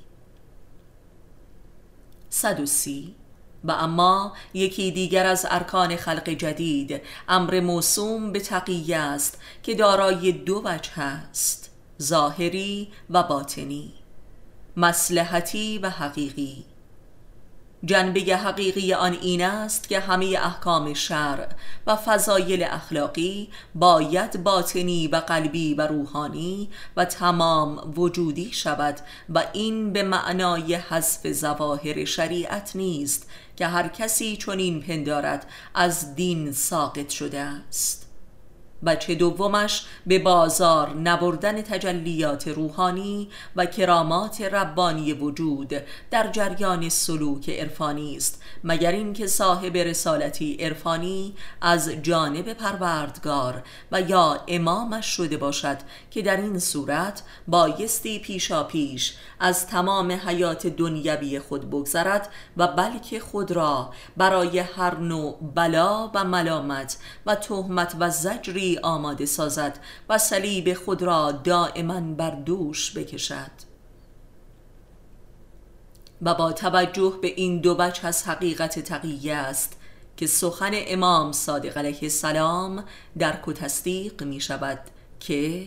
130 و اما یکی دیگر از ارکان خلق جدید امر موسوم به تقیه است که دارای دو وجه است ظاهری و باطنی مسلحتی و حقیقی. جنبه حقیقی آن این است که همه احکام شرع و فضایل اخلاقی باید باطنی و قلبی و روحانی و تمام وجودی شود و این به معنای حذف زواهر شریعت نیست که هر کسی چنین پندارد از دین ساقط شده است. بچه دومش به بازار نبردن تجلیات روحانی و کرامات ربانی وجود در جریان سلوک عرفانی است مگر اینکه صاحب رسالتی عرفانی از جانب پروردگار و یا امامش شده باشد که در این صورت بایستی پیشا پیش از تمام حیات دنیوی خود بگذرد و بلکه خود را برای هر نوع بلا و ملامت و تهمت و زجری آماده سازد و صلیب خود را دائما بر دوش بکشد. و با توجه به این دو بچ از حقیقت تقیه است که سخن امام صادق علیه السلام در و تصدیق می شود که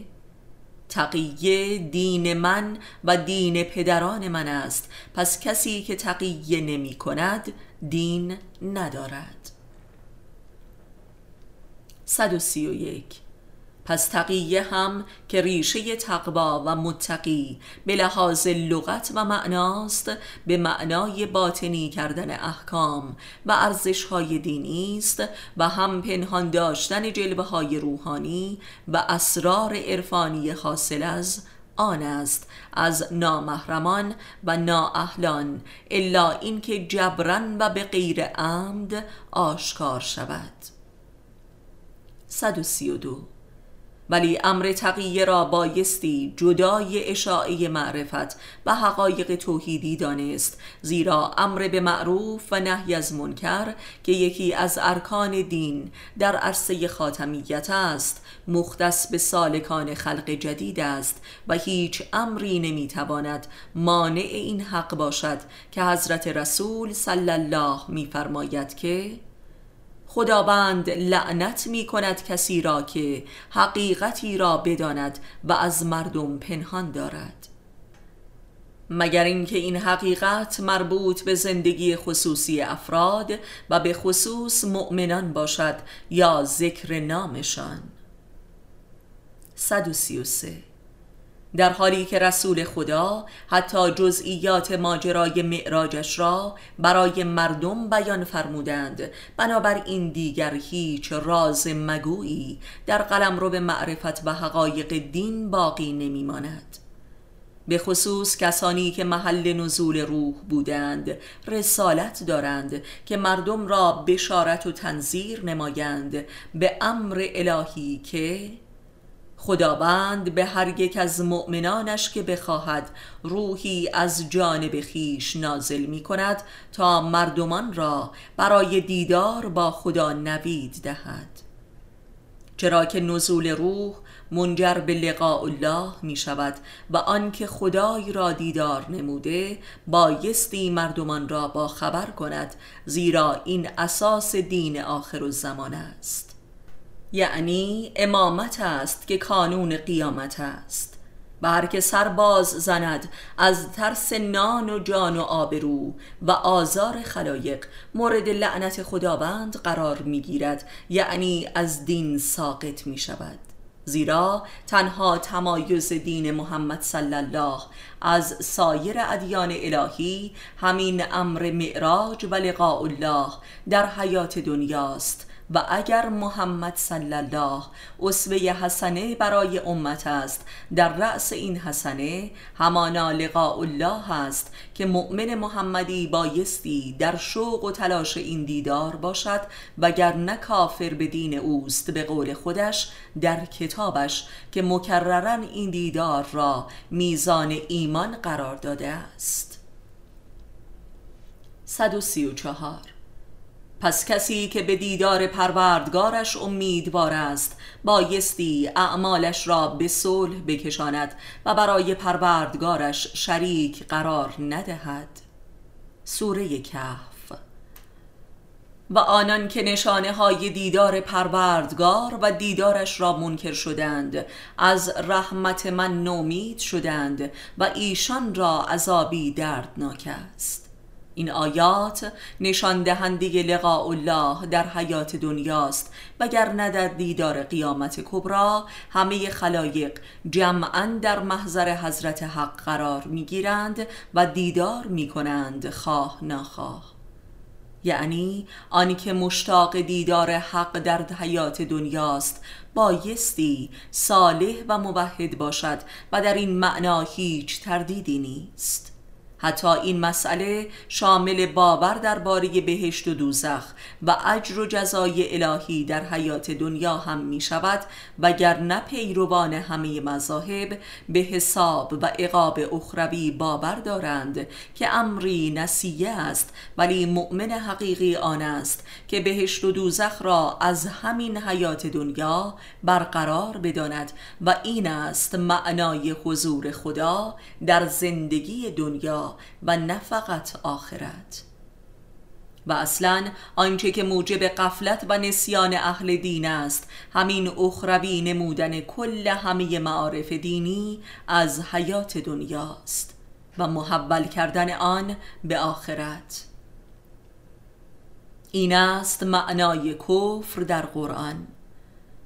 تقیه دین من و دین پدران من است. پس کسی که تقیه نمی کند دین ندارد. 131 پس تقیه هم که ریشه تقوا و متقی به لحاظ لغت و معناست به معنای باطنی کردن احکام و ارزش های دینی است و هم پنهان داشتن جلوه های روحانی و اسرار عرفانی حاصل از آن است از نامحرمان و نااهلان الا اینکه جبران و به غیر عمد آشکار شود. 132 ولی امر تقیه را بایستی جدای اشاعه معرفت و حقایق توحیدی دانست زیرا امر به معروف و نهی از منکر که یکی از ارکان دین در عرصه خاتمیت است مختص به سالکان خلق جدید است و هیچ امری نمی‌تواند مانع این حق باشد که حضرت رسول صلی الله میفرماید که خداوند لعنت می کند کسی را که حقیقتی را بداند و از مردم پنهان دارد. مگر اینکه این حقیقت مربوط به زندگی خصوصی افراد و به خصوص مؤمنان باشد یا ذکر نامشان؟ 133 در حالی که رسول خدا حتی جزئیات ماجرای معراجش را برای مردم بیان فرمودند بنابراین دیگر هیچ راز مگویی در قلم رو به معرفت و حقایق دین باقی نمیماند. به خصوص کسانی که محل نزول روح بودند رسالت دارند که مردم را بشارت و تنظیر نمایند به امر الهی که خداوند به هر یک از مؤمنانش که بخواهد روحی از جانب خیش نازل می کند تا مردمان را برای دیدار با خدا نوید دهد. چرا که نزول روح منجر به لقاء الله می شود و آنکه خدای را دیدار نموده بایستی مردمان را با خبر کند زیرا این اساس دین آخر الزمان است. یعنی امامت است که کانون قیامت است. و که سرباز زند از ترس نان و جان و آبرو و آزار خلایق مورد لعنت خداوند قرار می‌گیرد یعنی از دین ساقط می شود زیرا تنها تمایز دین محمد صلی الله از سایر ادیان الهی همین امر معراج و لقاء الله در حیات دنیاست و اگر محمد صلی الله اسوه حسنه برای امت است در رأس این حسنه همانا لقاء الله است که مؤمن محمدی بایستی در شوق و تلاش این دیدار باشد وگر کافر به دین اوست به قول خودش در کتابش که مکررن این دیدار را میزان ایمان قرار داده است. 134 پس کسی که به دیدار پروردگارش امیدوار است بایستی اعمالش را به صلح بکشاند و برای پروردگارش شریک قرار ندهد. سوره کهف. و آنان که نشانه های دیدار پروردگار و دیدارش را منکر شدند از رحمت من نومید شدند و ایشان را عذابی دردناک است. این آیات نشان دهنده لقاء الله در حیات دنیاست وگر در دیدار قیامت کبرا همه خلایق جمعا در محضر حضرت حق قرار می‌گیرند و دیدار می‌کنند خواه نخواه یعنی آنی که مشتاق دیدار حق در حیات دنیاست بایستی صالح و موحد باشد و در این معنا هیچ تردیدی نیست. حتی این مسئله شامل باور درباره بهشت و دوزخ و اجر و جزای الهی در حیات دنیا هم می شود وگرنه پیروان همه مذاهب به حساب و عقاب اخروی باور دارند که امری نسیه است ولی مؤمن حقیقی آن است که بهشت و دوزخ را از همین حیات دنیا برقرار بداند و این است معنای حضور خدا در زندگی دنیا. و نه فقط آخرت. و اصلا آنچه که موجب قفلت و نسیان اهل دین است همین اخروی نمودن کل همه معارف دینی از حیات دنیاست و محول کردن آن به آخرت. این است معنای کفر در قرآن.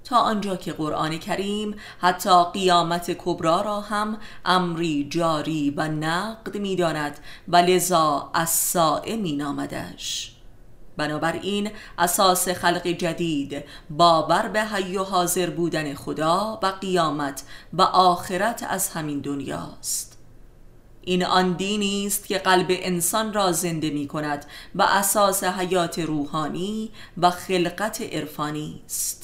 تا آنجا که قرآن کریم حتی قیامت کبرا را هم امری جاری و نقد می‌داند و لذا از می نامدش. بنابراین اساس خلق جدید باور به حی و حاضر بودن خدا و قیامت و آخرت از همین دنیاست. این آن دینی است که قلب انسان را زنده می کند و اساس حیات روحانی و خلقت عرفانی است.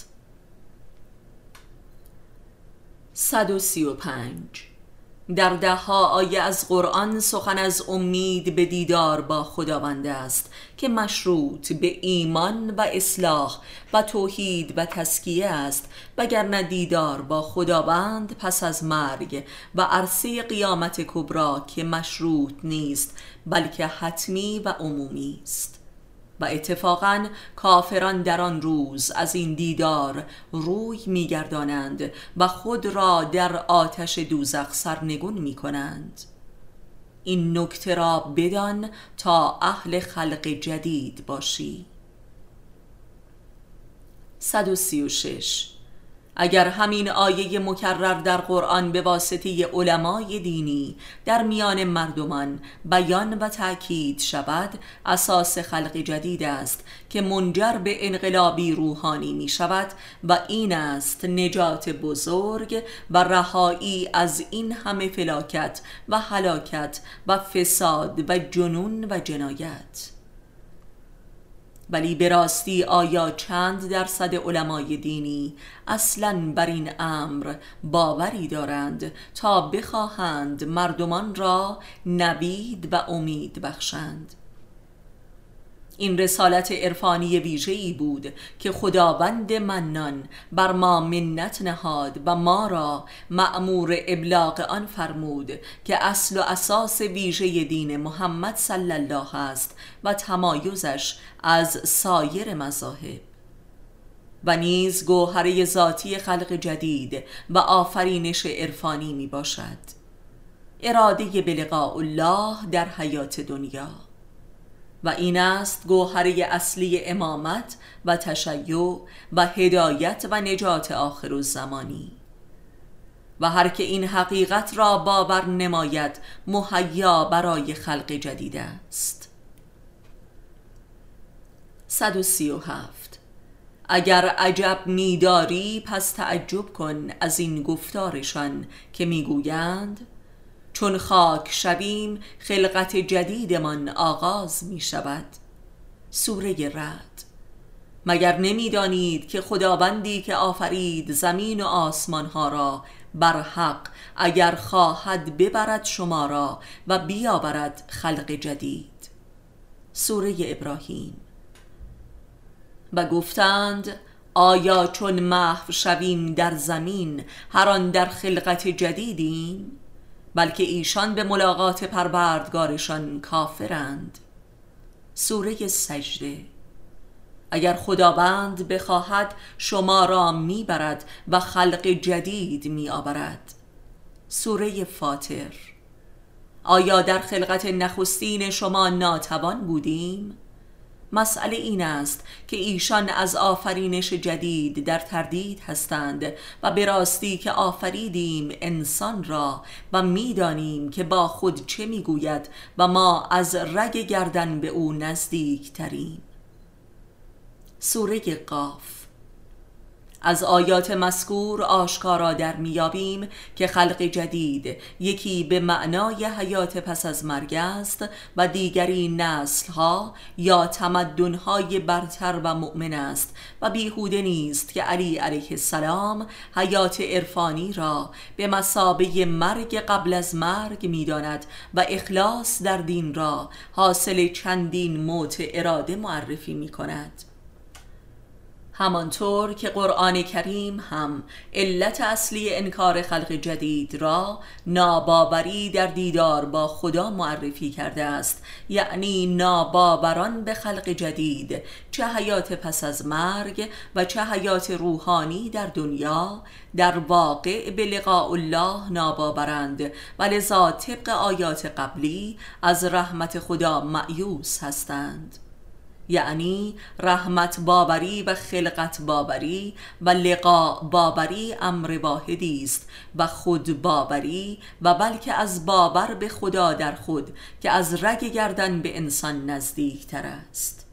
135 در دهها آیه از قرآن سخن از امید به دیدار با خداوند است که مشروط به ایمان و اصلاح و توحید و تسکیه است وگرنه دیدار با خداوند پس از مرگ و عرصه قیامت کبرا که مشروط نیست بلکه حتمی و عمومی است. و اتفاقا کافران در آن روز از این دیدار روی میگردانند و خود را در آتش دوزخ سرنگون می کنند این نکته را بدان تا اهل خلق جدید باشی. 136 اگر همین آیه مکرر در قرآن به واسطه علمای دینی در میان مردمان بیان و تأکید شود اساس خلق جدید است که منجر به انقلابی روحانی می شود و این است نجات بزرگ و رهایی از این همه فلاکت و حلاکت و فساد و جنون و جنایت. ولی به راستی آیا چند درصد علمای دینی اصلا بر این امر باوری دارند تا بخواهند مردمان را نوید و امید بخشند؟ این رسالت عرفانی ویژه‌ای بود که خداوند منان بر ما منت نهاد و ما را مأمور ابلاغ آن فرمود که اصل و اساس ویژه دین محمد صلی الله است و تمایزش از سایر مذاهب. و نیز گوهره ذاتی خلق جدید و آفرینش عرفانی می باشد اراده به الله در حیات دنیا. و این است گوهره اصلی امامت و تشیع و هدایت و نجات آخر الزمانی. و هر که این حقیقت را باور نماید مهیا برای خلق جدید است. 137 اگر عجب میداری پس تعجب کن از این گفتارشان که می‌گویند چون خاک شویم خلقت جدیدمان آغاز می شود. سوره رد مگر نمی‌دانید که خداوندی که آفرید زمین و آسمان ها را بر حق اگر خواهد ببرد شما را و بیاورد خلق جدید. سوره ابراهیم. و گفتند آیا چون محو شویم در زمین هر آن در خلقت جدیدیم؟ بلکه ایشان به ملاقات پروردگارشان کافرند. سوره سجده. اگر خداوند بخواهد شما را می‌برد و خلق جدید میآورد. سوره فاطر. آیا در خلقت نخستین شما ناتوان بودیم؟ مسئله این است که ایشان از آفرینش جدید در تردید هستند و به راستی که آفریدیم انسان را و می‌دانیم که با خود چه می‌گوید و ما از رگ گردن به او نزدیک تریم سوره قاف از آیات مذکور آشکارا در میابیم که خلق جدید یکی به معنای حیات پس از مرگ است و دیگری نسل ها یا تمدن های برتر و مؤمن است و بیهوده نیست که علی علیه السلام حیات عرفانی را به مسابه مرگ قبل از مرگ می‌داند و اخلاص در دین را حاصل چندین موت اراده معرفی می کند همانطور که قرآن کریم هم علت اصلی انکار خلق جدید را ناباوری در دیدار با خدا معرفی کرده است یعنی ناباوران به خلق جدید چه حیات پس از مرگ و چه حیات روحانی در دنیا در واقع به لقاء الله ناباورند و لذا طبق آیات قبلی از رحمت خدا معیوس هستند. یعنی رحمت بابری و خلقت بابری و لقا بابری امر واحدی است و خود بابری و بلکه از بابر به خدا در خود که از رگ گردن به انسان نزدیک تر است.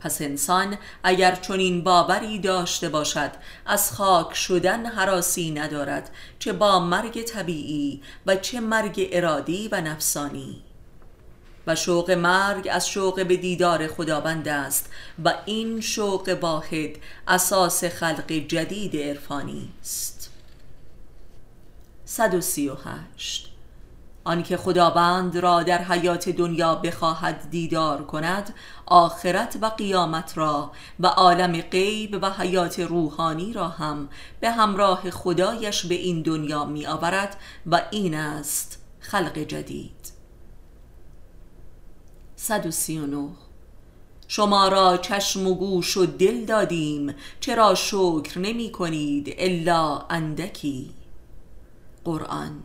پس انسان اگر چنین باوری داشته باشد از خاک شدن حراسی ندارد چه با مرگ طبیعی و چه مرگ ارادی و نفسانی. و شوق مرگ از شوق به دیدار خداوند است و این شوق واحد اساس خلق جدید عرفانی است. 138 آنکه خداوند را در حیات دنیا بخواهد دیدار کند آخرت و قیامت را و عالم غیب و حیات روحانی را هم به همراه خدایش به این دنیا می آورد و این است خلق جدید. 139 شما را چشم و گوش و دل دادیم چرا شکر نمی کنید الا اندکی؟ قرآن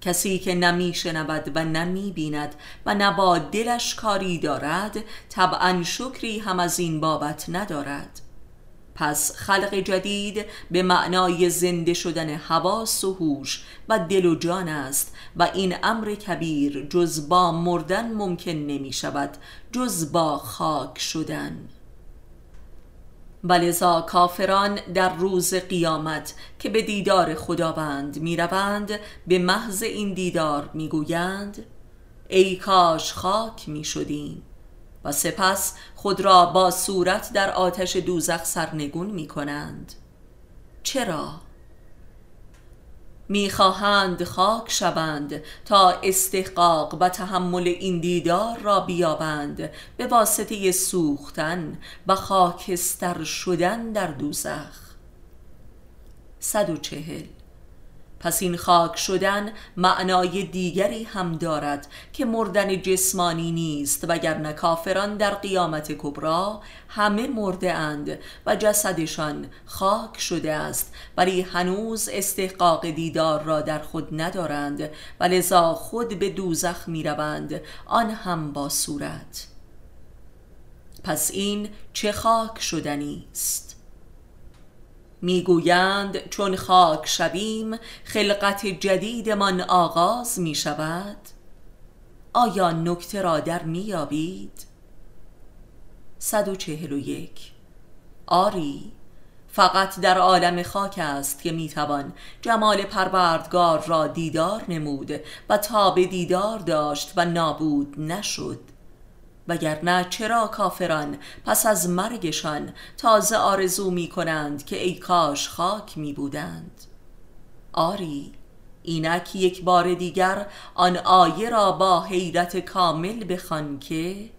کسی که نمی شنود و نمی بیند و نبا دلش کاری دارد طبعا شکری هم از این بابت ندارد. پس خلق جدید به معنای زنده شدن حواس و هوش و دل و جان است و این امر کبیر جز با مردن ممکن نمی شود جز با خاک شدن. ولذا کافران در روز قیامت که به دیدار خداوند می روند به محض این دیدار می گویند ای کاش خاک می شدیم. و سپس خود را با صورت در آتش دوزخ سرنگون می کنند چرا؟ می‌خواهند خاک شوند تا استحقاق و تحمل این دیدار را بیابند به واسطه سوختن و خاکستر شدن در دوزخ. 140 پس این خاک شدن معنای دیگری هم دارد که مردن جسمانی نیست وگرنه کافران در قیامت کبرا همه مرده اند و جسدشان خاک شده است. ولی هنوز استحقاق دیدار را در خود ندارند و لذا خود به دوزخ می روند آن هم با صورت. پس این چه خاک شدنی است؟ می‌گویند چون خاک شویم خلقت جدیدمان آغاز می شود آیا نکته را در میابید 141 آری فقط در عالم خاک است که می‌توان. جمال پروردگار را دیدار نمود و تا به دیدار داشت و نابود نشد. وگرنه چرا کافران پس از مرگشان تازه آرزو می کنند که ای کاش خاک می بودند آری اینک یک بار دیگر آن آیه را با حیرت کامل بخوان که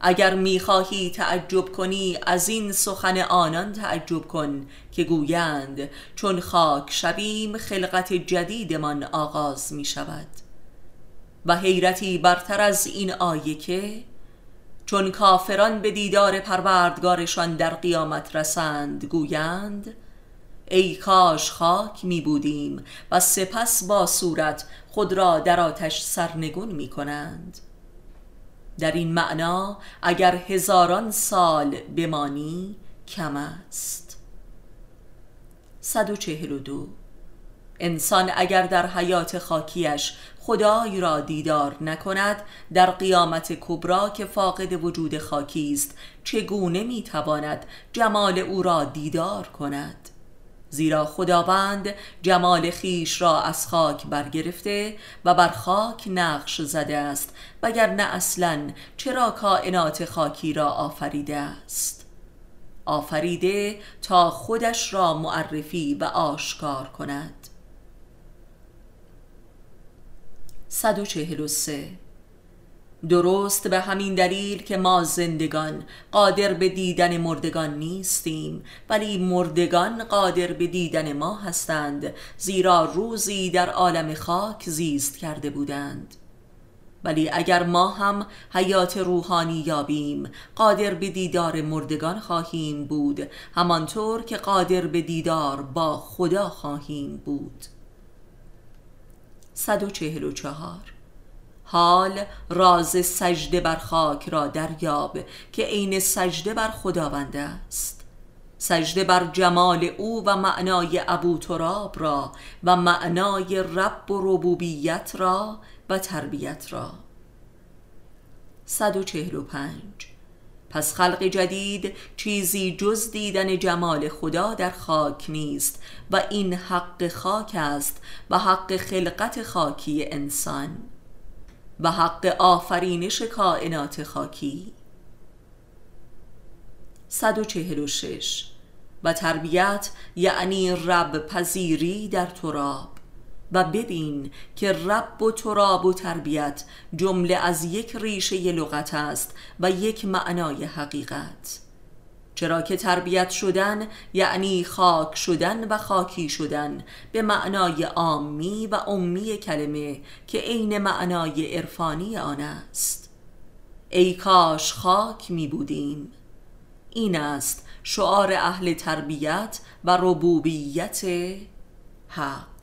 اگر می‌خواهی تعجب کنی از این سخن آنان تعجب کن که گویند چون خاک شویم خلقت جدیدمان آغاز می شود و حیرتی برتر از این آیه که چون کافران به دیدار پروردگارشان در قیامت رسند گویند ای کاش خاک می بودیم و سپس با صورت خود را در آتش سرنگون می کنند. در این معنا اگر هزاران سال بمانی کم است. 142 انسان اگر در حیات خاکیش خدای را دیدار نکند در قیامت کبرا که فاقد وجود خاکی است. چگونه می‌تواند جمال او را دیدار کند؟ زیرا خداوند جمال خیش را از خاک برگرفته و بر خاک نقش زده است وگرنه اصلا چرا کائنات خاکی را آفریده است؟ آفریده تا خودش را معرفی و آشکار کند. 143 درست به همین دلیل که ما زندگان قادر به دیدن مردگان نیستیم ولی مردگان قادر به دیدن ما هستند زیرا روزی در عالم خاک زیست کرده بودند. ولی اگر ما هم حیات روحانی یابیم قادر به دیدار مردگان خواهیم بود همانطور که قادر به دیدار با خدا خواهیم بود. 144 حال راز سجده بر خاک را دریاب که عین سجده بر خداوند است. سجده بر جمال او و معنای ابو تراب را و معنای رب و ربوبیت را و تربیت را. 145 پس خلق جدید چیزی جز دیدن جمال خدا در خاک نیست و این حق خاک است و حق خلقت خاکی انسان و حق آفرینش کائنات خاکی. 146 و تربیت یعنی رب پذیری در تراب و ببین که رب و تراب و تربیت جمله از یک ریشه لغت است و یک معنای حقیقت. چرا که تربیت شدن یعنی خاک شدن و خاکی شدن به معنای عامی و امی کلمه که عین معنای عرفانی آن است. ای کاش خاک می بودیم. این است شعار اهل تربیت و ربوبیت حق.